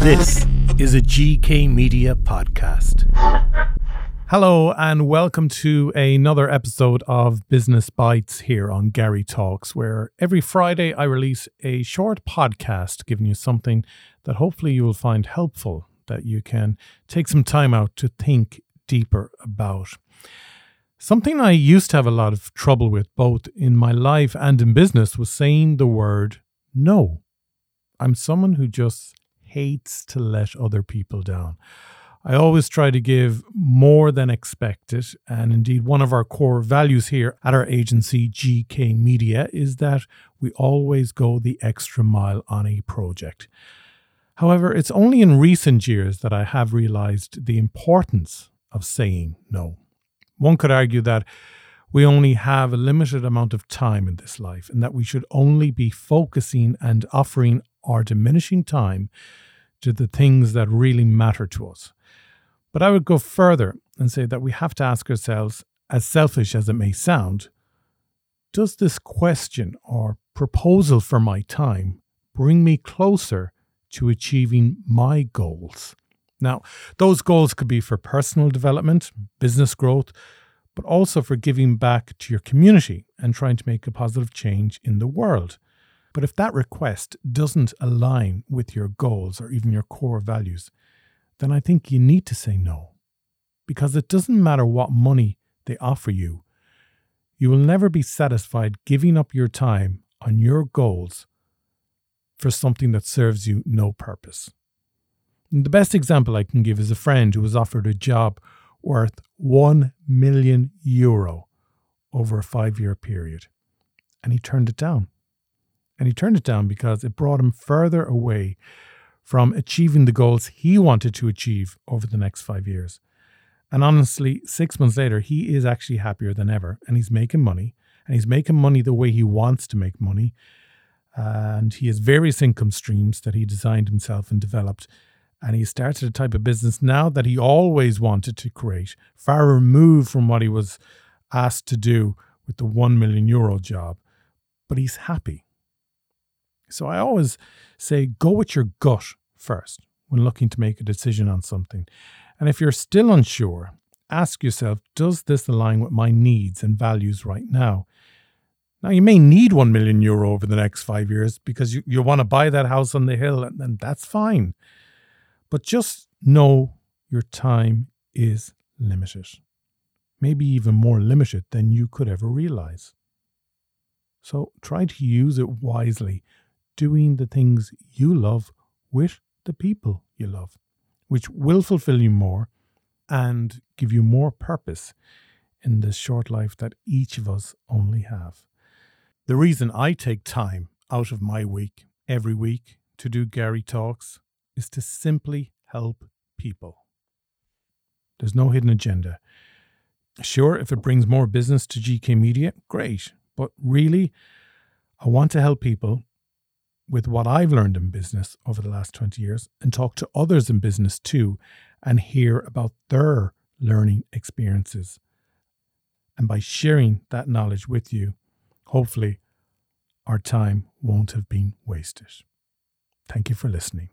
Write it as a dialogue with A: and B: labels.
A: This is a GK Media podcast. Hello, and welcome to another episode of Business Bites here on Gary Talks, where every Friday I release a short podcast giving you something that hopefully you will find helpful, that you can take some time out to think deeper about. Something I used to have a lot of trouble with, both in my life and in business, was saying the word no. I'm someone who just hates to let other people down. I always try to give more than expected. And indeed, one of our core values here at our agency, GK Media, is that we always go the extra mile on a project. However, it's only in recent years that I have realized the importance of saying no. One could argue that we only have a limited amount of time in this life and that we should only be focusing and offering our diminishing time to the things that really matter to us. But I would go further and say that we have to ask ourselves, as selfish as it may sound, does this question or proposal for my time bring me closer to achieving my goals? Now, those goals could be for personal development, business growth, but also for giving back to your community and trying to make a positive change in the world. But if that request doesn't align with your goals or even your core values, then I think you need to say no. Because it doesn't matter what money they offer you, you will never be satisfied giving up your time on your goals for something that serves you no purpose. And the best example I can give is a friend who was offered a job worth 1 million euro over a five year period, and he turned it down. And he turned it down because it brought him further away from achieving the goals he wanted to achieve over the next five years. And honestly, six months later, he is actually happier than ever and he's making money and he's making money the way he wants to make money. And he has various income streams that he designed himself and developed. And he started a type of business now that he always wanted to create, far removed from what he was asked to do with the 1 million euro job. But he's happy. So I always say go with your gut first when looking to make a decision on something. And if you're still unsure, ask yourself does this align with my needs and values right now? Now, you may need 1 million euro over the next five years because you, you want to buy that house on the hill, and, and that's fine. But just know your time is limited, maybe even more limited than you could ever realize. So try to use it wisely doing the things you love with the people you love, which will fulfill you more and give you more purpose in this short life that each of us only have. The reason I take time out of my week every week to do Gary Talks is to simply help people. There's no hidden agenda. Sure, if it brings more business to GK Media, great. But really, I want to help people with what I've learned in business over the last 20 years and talk to others in business too and hear about their learning experiences. And by sharing that knowledge with you, hopefully our time won't have been wasted. Thank you for listening.